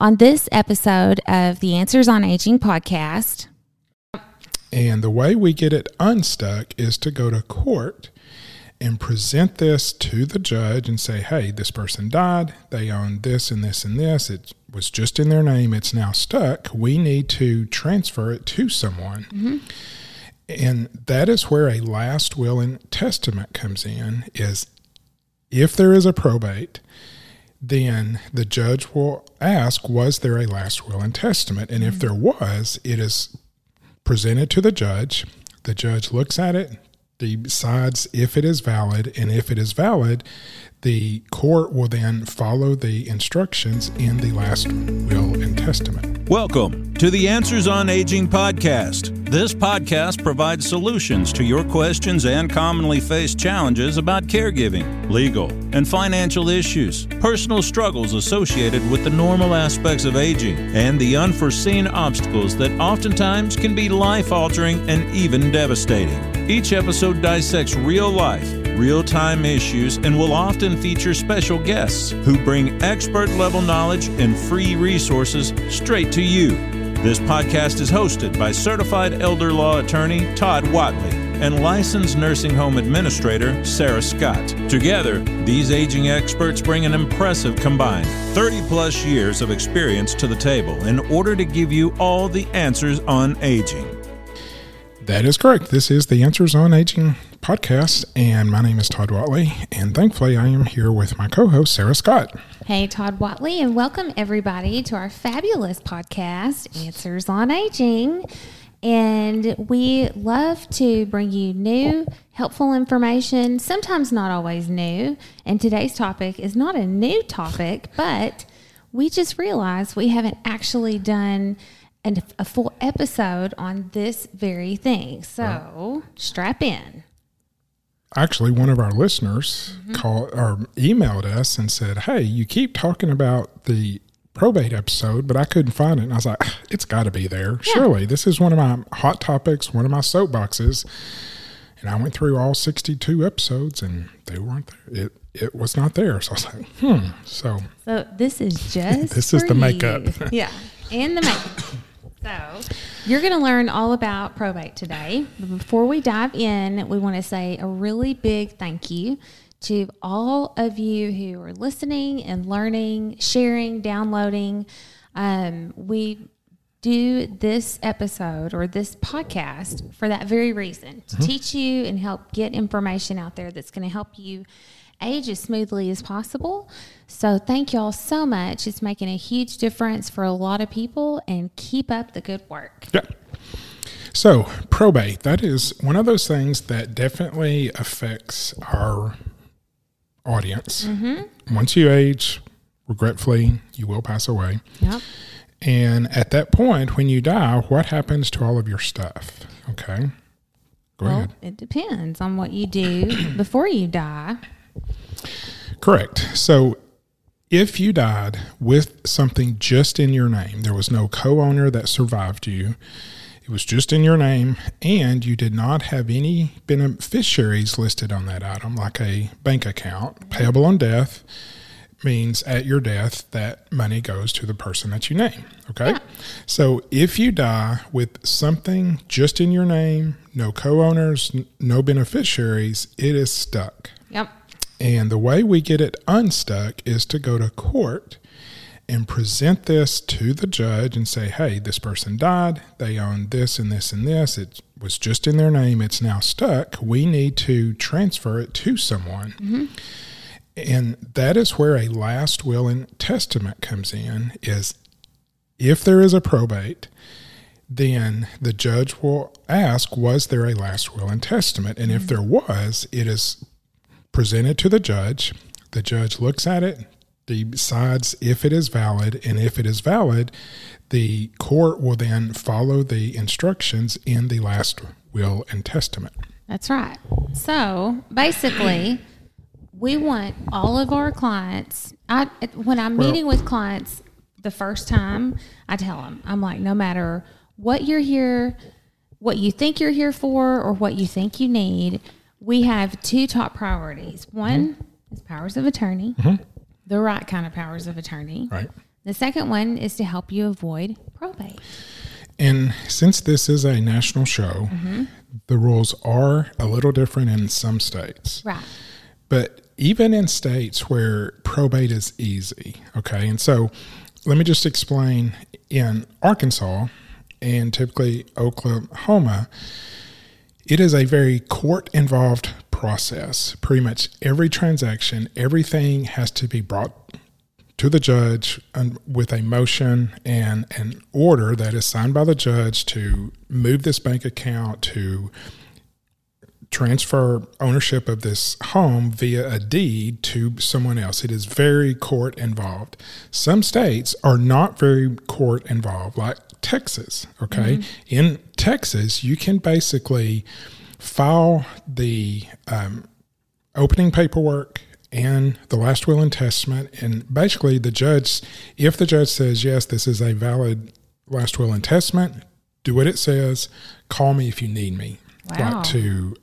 On this episode of the Answers on Aging podcast, And the way we get it unstuck is to go to court and present this to the judge and say, hey, this person died. They own this and this and this. It was just in their name. It's now stuck. We need to transfer it to someone. Mm-hmm. And that is where a last will and testament comes in is if there is a probate, then the judge will ask, was there a last will and testament? And if mm. there was, it is presented to the judge. The judge looks at it, decides if it is valid, and if it is valid, the court will then follow the instructions in the last will and testament. Welcome to the Answers on Aging podcast. This podcast provides solutions to your questions and commonly faced challenges about caregiving, legal, and financial issues, personal struggles associated with the normal aspects of aging, and the unforeseen obstacles that oftentimes can be life altering and even devastating. Each episode dissects real life, real time issues, and will often feature special guests who bring expert level knowledge and free resources straight to you. This podcast is hosted by certified elder law attorney Todd Watley and licensed nursing home administrator Sarah Scott. Together, these aging experts bring an impressive combined 30 plus years of experience to the table in order to give you all the answers on aging. That is correct. This is the Answers on Aging podcast, and my name is Todd Watley. And thankfully, I am here with my co host, Sarah Scott. hey, Todd Watley, and welcome everybody to our fabulous podcast, Answers on Aging. And we love to bring you new, helpful information, sometimes not always new. And today's topic is not a new topic, but we just realized we haven't actually done an, a full episode on this very thing. So strap in. Actually, one of our listeners called or emailed us and said, Hey, you keep talking about the probate episode, but I couldn't find it. And I was like, It's got to be there. Surely. This is one of my hot topics, one of my soapboxes. And I went through all 62 episodes and they weren't there. It, it was not there. So I was like, Hmm. So So this is just This is the makeup. you. yeah, and the makeup. So you're going to learn all about probate today. But before we dive in, we want to say a really big thank you to all of you who are listening and learning, sharing, downloading. Um, we do this episode or this podcast for that very reason to teach you and help get information out there that's going to help you age as smoothly as possible. So, thank y'all so much. It's making a huge difference for a lot of people and keep up the good work. Yeah. So, probate, that is one of those things that definitely affects our audience. Mm-hmm. Once you age, regretfully, you will pass away. Yep. And at that point, when you die, what happens to all of your stuff? Okay. Go Well, ahead. it depends on what you do before you die. Correct. So, if you died with something just in your name, there was no co owner that survived you, it was just in your name, and you did not have any beneficiaries listed on that item, like a bank account, payable on death means at your death that money goes to the person that you name. Okay. So if you die with something just in your name, no co owners, no beneficiaries, it is stuck. Yep. And the way we get it unstuck is to go to court and present this to the judge and say, hey, this person died. They own this and this and this. It was just in their name. It's now stuck. We need to transfer it to someone. Mm-hmm. And that is where a last will and testament comes in is if there is a probate, then the judge will ask, was there a last will and testament? And if mm-hmm. there was, it is presented to the judge. The judge looks at it, decides if it is valid, and if it is valid, the court will then follow the instructions in the last will and testament. That's right. So basically, we want all of our clients. I when I'm Well- meeting with clients the first time, I tell them I'm like, no matter what you're here, what you think you're here for, or what you think you need, we have two top priorities. One mm-hmm. is powers of attorney, mm-hmm. the right kind of powers of attorney. Right. The second one is to help you avoid probate. And since this is a national show, mm-hmm. the rules are a little different in some states. Right. But even in states where probate is easy, okay, and so let me just explain in Arkansas and typically Oklahoma, it is a very court involved process. Pretty much every transaction, everything has to be brought to the judge with a motion and an order that is signed by the judge to move this bank account to transfer ownership of this home via a deed to someone else. It is very court involved. Some states are not very court involved, like Texas. Okay. In Texas, you can basically file the um, opening paperwork and the last will and testament. And basically, the judge, if the judge says, yes, this is a valid last will and testament, do what it says, call me if you need me. Wow. Like to,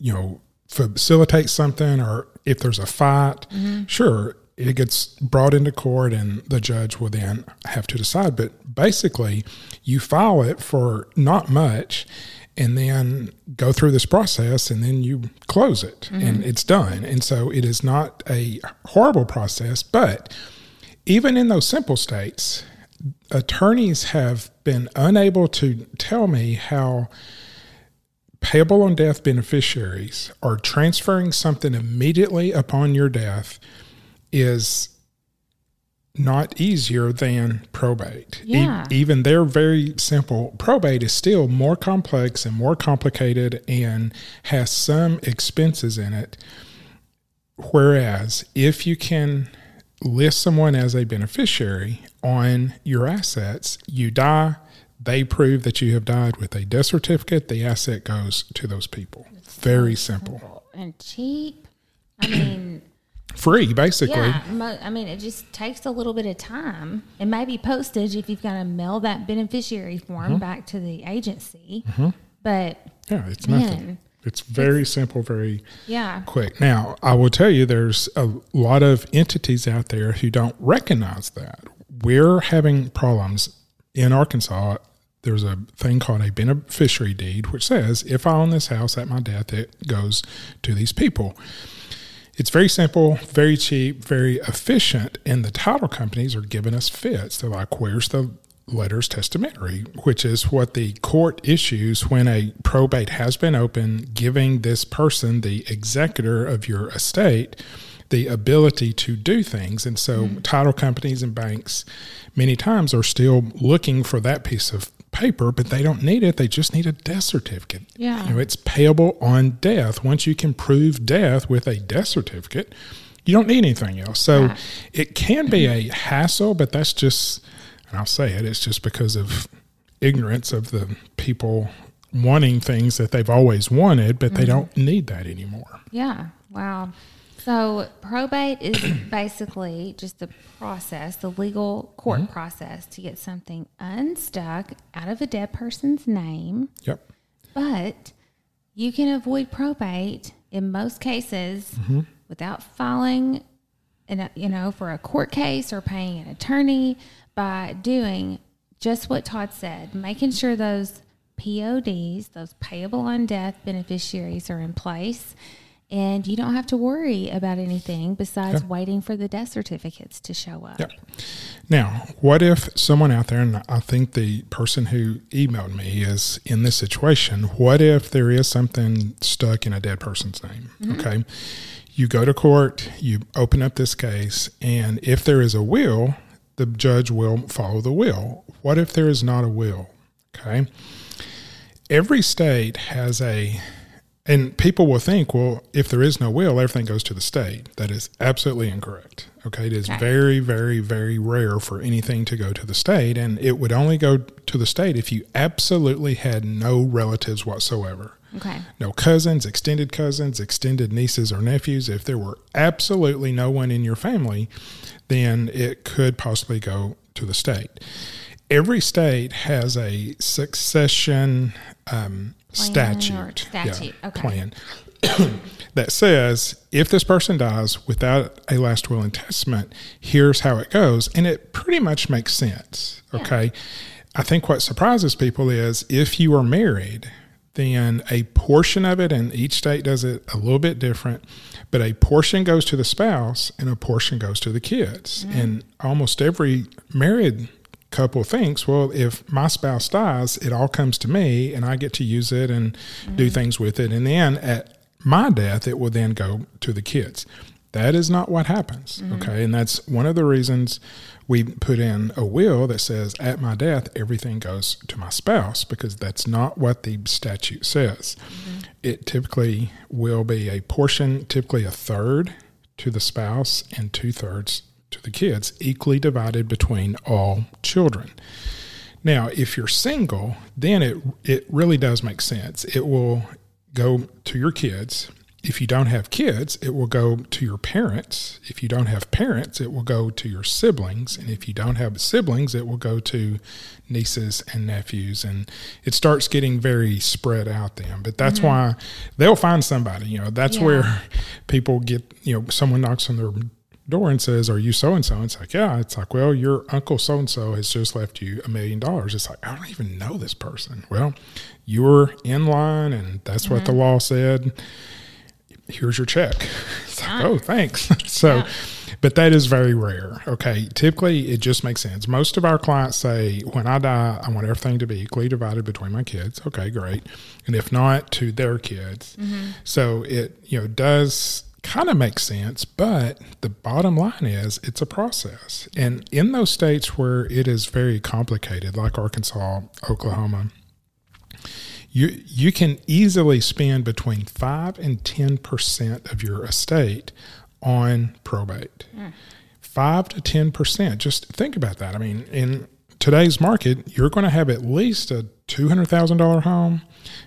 you know, facilitate something or if there's a fight, mm-hmm. sure, it gets brought into court and the judge will then have to decide. But basically, you file it for not much and then go through this process and then you close it mm-hmm. and it's done. And so it is not a horrible process, but even in those simple states, attorneys have been unable to tell me how payable on death beneficiaries are transferring something immediately upon your death is not easier than probate. E- Yeah. even they're very simple. Probate is still more complex and more complicated and has some expenses in it. Whereas if you can list someone as a beneficiary on your assets, you die, they prove that you have died with a death certificate, the asset goes to those people. Very simple. And cheap. I mean, Free, basically. yeah. Mo- I mean, it just takes a little bit of time and maybe postage if you've got to mail that beneficiary form Mm-hmm. back to the agency. But Yeah, it's Man. nothing. It's very simple, very yeah, quick. Now, I will tell you, there's a lot of entities out there who don't recognize that. We're having problems in Arkansas. There's a thing called a beneficiary deed, which says if I own this house at my death, it goes to these people. It's very simple, very cheap, very efficient, and the title companies are giving us fits. They're like, "Where's the letters testamentary?" Which is what the court issues when a probate has been open, giving this person, the executor of your estate, the ability to do things. And so, mm-hmm. title companies and banks, many times, are still looking for that piece of paper, but they don't need it. They just need a death certificate. Yeah. You know, it's payable on death. Once you can prove death with a death certificate, you don't need anything else. So Right. it can be a hassle, but that's just, and I'll say it, it's just because of ignorance of the people wanting things that they've always wanted, but they mm-hmm. don't need that anymore. yeah. Wow. So probate is basically just the process, the legal court Mm-hmm. process to get something unstuck out of a dead person's name. Yep. But you can avoid probate in most cases Mm-hmm. without filing, an, you know, for a court case or paying an attorney by doing just what Todd said, making sure those PODs, those payable on death beneficiaries, are in place. And you don't have to worry about anything besides waiting for the death certificates to show up. Yep. Now, what if someone out there, and I think the person who emailed me is in this situation, what if there is something stuck in a dead person's name? Mm-hmm. Okay. You go to court, you open up this case, and if there is a will, the judge will follow the will. What if there is not a will? Okay. Every state has a and people will think, well, if there is no will, everything goes to the state. That is absolutely incorrect. Okay. It is Okay. very, very, very rare for anything to go to the state. And it would only go to the state if you absolutely had no relatives whatsoever. Okay. No cousins, extended cousins, extended nieces or nephews. If there were absolutely no one in your family, then it could possibly go to the state. Every state has a succession um, Statute, statute, okay. plan. that says if this person dies without a last will and testament, here's how it goes. And it pretty much makes sense. Okay. I think what surprises people is if you are married, then a portion of it, and each state does it a little bit different, but a portion goes to the spouse and a portion goes to the kids. Mm. And almost every married couple thinks, well, if my spouse dies, it all comes to me and I get to use it and mm. do things with it. And then at my death, it will then go to the kids. That is not what happens. Mm-hmm. Okay. And that's one of the reasons we put in a will that says, at my death, everything goes to my spouse, because that's not what the statute says. Mm-hmm. It typically will be a portion, typically a third to the spouse and two thirds to the kids, equally divided between all children. Now, if you're single, then it it really does make sense. It will go to your kids if you don't have kids, it will go to your parents. If you don't have parents, it will go to your siblings. And if you don't have siblings, it will go to nieces and nephews. And it starts getting very spread out then. But that's mm-hmm. why they'll find somebody. You know, that's yeah. where people get, you know, someone knocks on their door and says, Are you so and so? It's like, Yeah. It's like, Well, your uncle so and so has just left you a million dollars. It's like, I don't even know this person. Well, you were in line, and that's mm-hmm. what the mm-hmm. law said here's your check. It's like, oh, thanks. so, yeah. but that is very rare. Okay. Typically, it just makes sense. Most of our clients say, when I die, I want everything to be equally divided between my kids. Okay, great. And if not, to their kids. Mm-hmm. So it, you know, does kind of makes sense, but the bottom line is it's a process. And in those states where it is very complicated, like Arkansas, Oklahoma, you you can easily spend between five and ten percent of your estate on probate. Mm. Five to ten percent. Just think about that. I mean, in today's market, you're going to have at least a two hundred thousand dollar home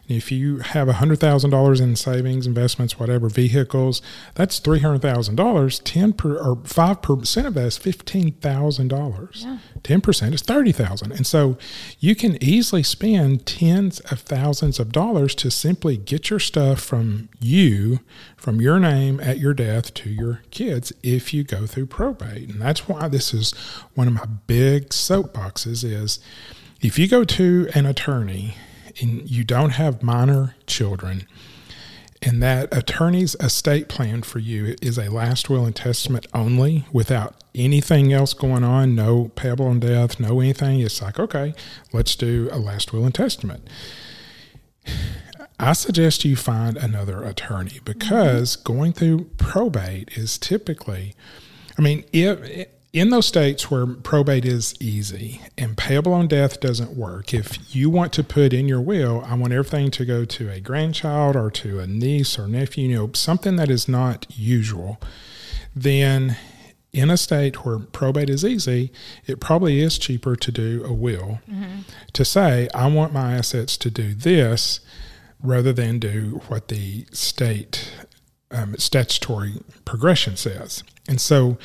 if you have $100,000 in savings, investments, whatever, vehicles, that's $300,000. 10 per, or 5% of that is $15,000. Yeah. 10% is 30,000. And so you can easily spend tens of thousands of dollars to simply get your stuff from you, from your name at your death to your kids if you go through probate. And that's why this is one of my big soapboxes is if you go to an attorney and you don't have minor children, and that attorney's estate plan for you is a last will and testament only without anything else going on, no payable on death, no anything, it's like, okay, let's do a last will and testament. I suggest you find another attorney because going through probate is typically, I mean, if in those states where probate is easy and payable on death doesn't work, if you want to put in your will, I want everything to go to a grandchild or to a niece or nephew, you know, something that is not usual, then in a state where probate is easy, it probably is cheaper to do a will mm-hmm. to say, I want my assets to do this rather than do what the state um, statutory progression says. And so,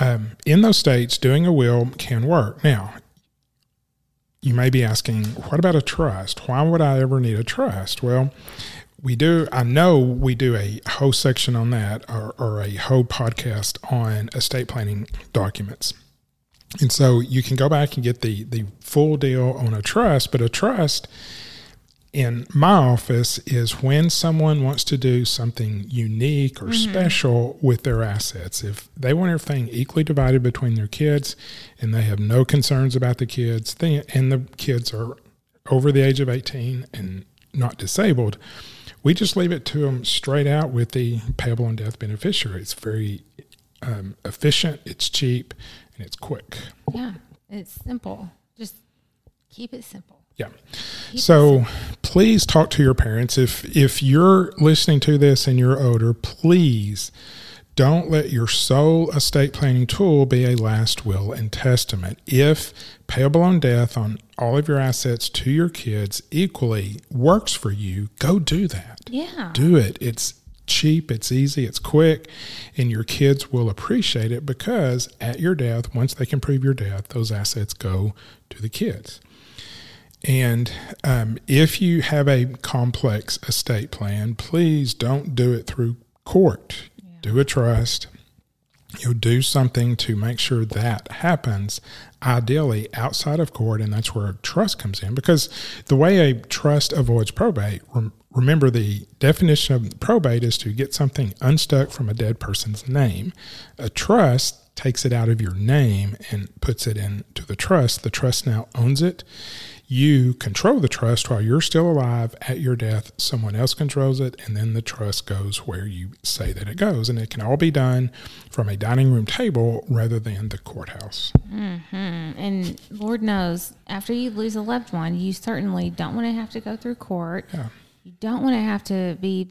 um, in those states, doing a will can work. Now, you may be asking, what about a trust? Why would I ever need a trust? Well, we do, I know we do a whole section on that or, or a whole podcast on estate planning documents. And so you can go back and get the, the full deal on a trust, but a trust in my office is when someone wants to do something unique or mm-hmm. special with their assets. If they want everything equally divided between their kids and they have no concerns about the kids, and the kids are over the age of 18 and not disabled, we just leave it to them straight out with the payable on death beneficiary. It's very um, efficient, it's cheap, and it's quick. Yeah, it's simple. Just keep it simple. Yeah. So please talk to your parents. If if you're listening to this and you're older, please don't let your sole estate planning tool be a last will and testament. If payable on death on all of your assets to your kids equally works for you, go do that. Yeah. Do it. It's cheap, it's easy, it's quick, and your kids will appreciate it because at your death, once they can prove your death, those assets go to the kids. And um, if you have a complex estate plan, please don't do it through court. Yeah. Do a trust. You'll do something to make sure that happens, ideally outside of court, and that's where a trust comes in. Because the way a trust avoids probate, remember the definition of probate is to get something unstuck from a dead person's name. A trust takes it out of your name and puts it into the trust. The trust now owns it you control the trust while you're still alive at your death someone else controls it and then the trust goes where you say that it goes and it can all be done from a dining room table rather than the courthouse mm-hmm. and lord knows after you lose a loved one you certainly don't want to have to go through court yeah. you don't want to have to be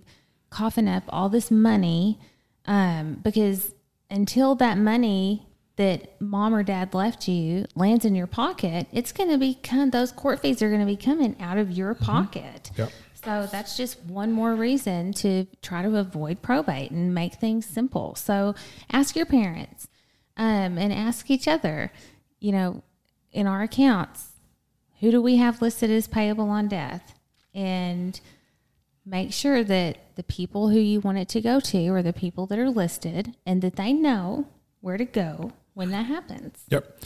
coughing up all this money um, because until that money that mom or dad left you lands in your pocket, it's going to be kind those court fees are going to be coming out of your mm-hmm. pocket. Yep. So that's just one more reason to try to avoid probate and make things simple. So ask your parents um, and ask each other, you know, in our accounts, who do we have listed as payable on death? And make sure that the people who you want it to go to are the people that are listed and that they know where to go when that happens. Yep.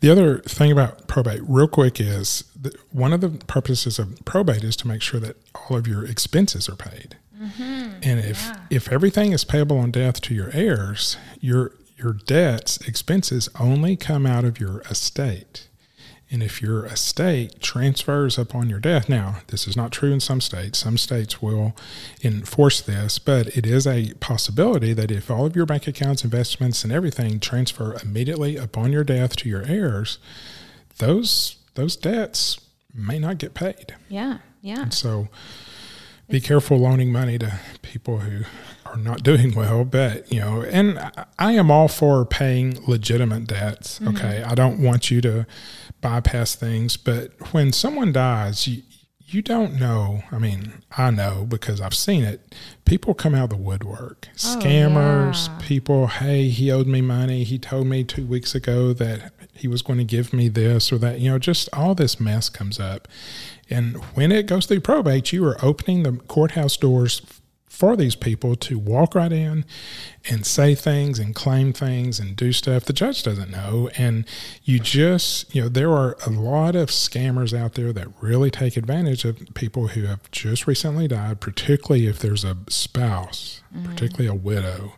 The other thing about probate, real quick, is that one of the purposes of probate is to make sure that all of your expenses are paid. Mm-hmm. And if yeah. if everything is payable on death to your heirs, your your debts expenses only come out of your estate. And if your estate transfers upon your death, now this is not true in some states. Some states will enforce this, but it is a possibility that if all of your bank accounts, investments, and everything transfer immediately upon your death to your heirs, those those debts may not get paid. Yeah, yeah. And so be careful loaning money to people who are not doing well. But, you know, and I am all for paying legitimate debts. Mm-hmm. Okay. I don't want you to bypass things. But when someone dies, you, you don't know. I mean, I know because I've seen it. People come out of the woodwork. Oh, Scammers, yeah. people, hey, he owed me money. He told me two weeks ago that he was going to give me this or that. You know, just all this mess comes up. And when it goes through probate, you are opening the courthouse doors for these people to walk right in and say things and claim things and do stuff the judge doesn't know. And you just, you know, there are a lot of scammers out there that really take advantage of people who have just recently died, particularly if there's a spouse, mm-hmm. particularly a widow.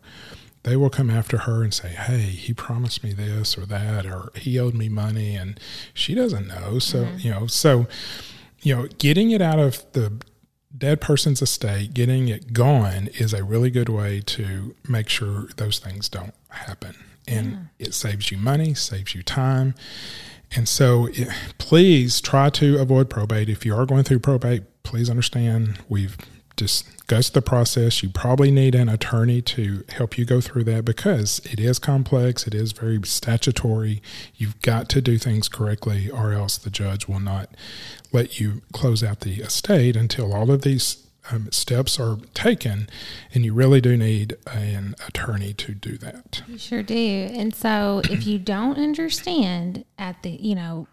They will come after her and say, Hey, he promised me this or that, or he owed me money, and she doesn't know. So, mm-hmm. you know, so, you know, getting it out of the dead person's estate, getting it gone is a really good way to make sure those things don't happen. And yeah. it saves you money, saves you time. And so it, please try to avoid probate. If you are going through probate, please understand we've discussed the process. You probably need an attorney to help you go through that because it is complex, it is very statutory. You've got to do things correctly, or else the judge will not let you close out the estate until all of these um, steps are taken, and you really do need an attorney to do that. You sure do. And so, if you don't understand at the, you know,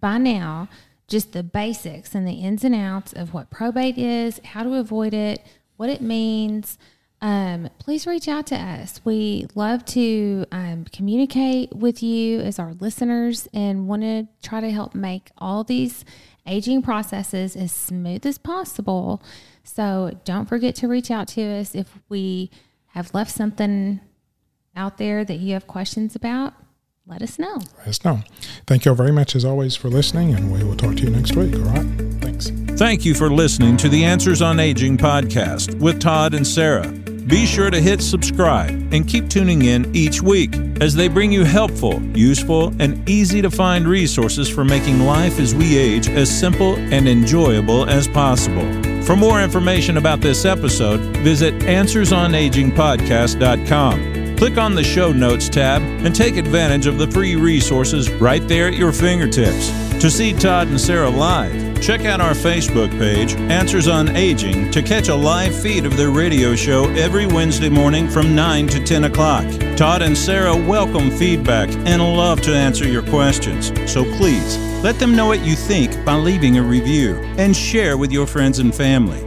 by now, just the basics and the ins and outs of what probate is, how to avoid it, what it means, um, please reach out to us. We love to um, communicate with you as our listeners and want to try to help make all these aging processes as smooth as possible. So don't forget to reach out to us if we have left something out there that you have questions about. Let us know. Let us know. Thank you all very much, as always, for listening, and we will talk to you next week. All right? Thanks. Thank you for listening to the Answers on Aging podcast with Todd and Sarah. Be sure to hit subscribe and keep tuning in each week as they bring you helpful, useful, and easy to find resources for making life as we age as simple and enjoyable as possible. For more information about this episode, visit AnswersOnAgingPodcast.com. Click on the Show Notes tab and take advantage of the free resources right there at your fingertips. To see Todd and Sarah live, check out our Facebook page, Answers on Aging, to catch a live feed of their radio show every Wednesday morning from 9 to 10 o'clock. Todd and Sarah welcome feedback and love to answer your questions. So please, let them know what you think by leaving a review and share with your friends and family.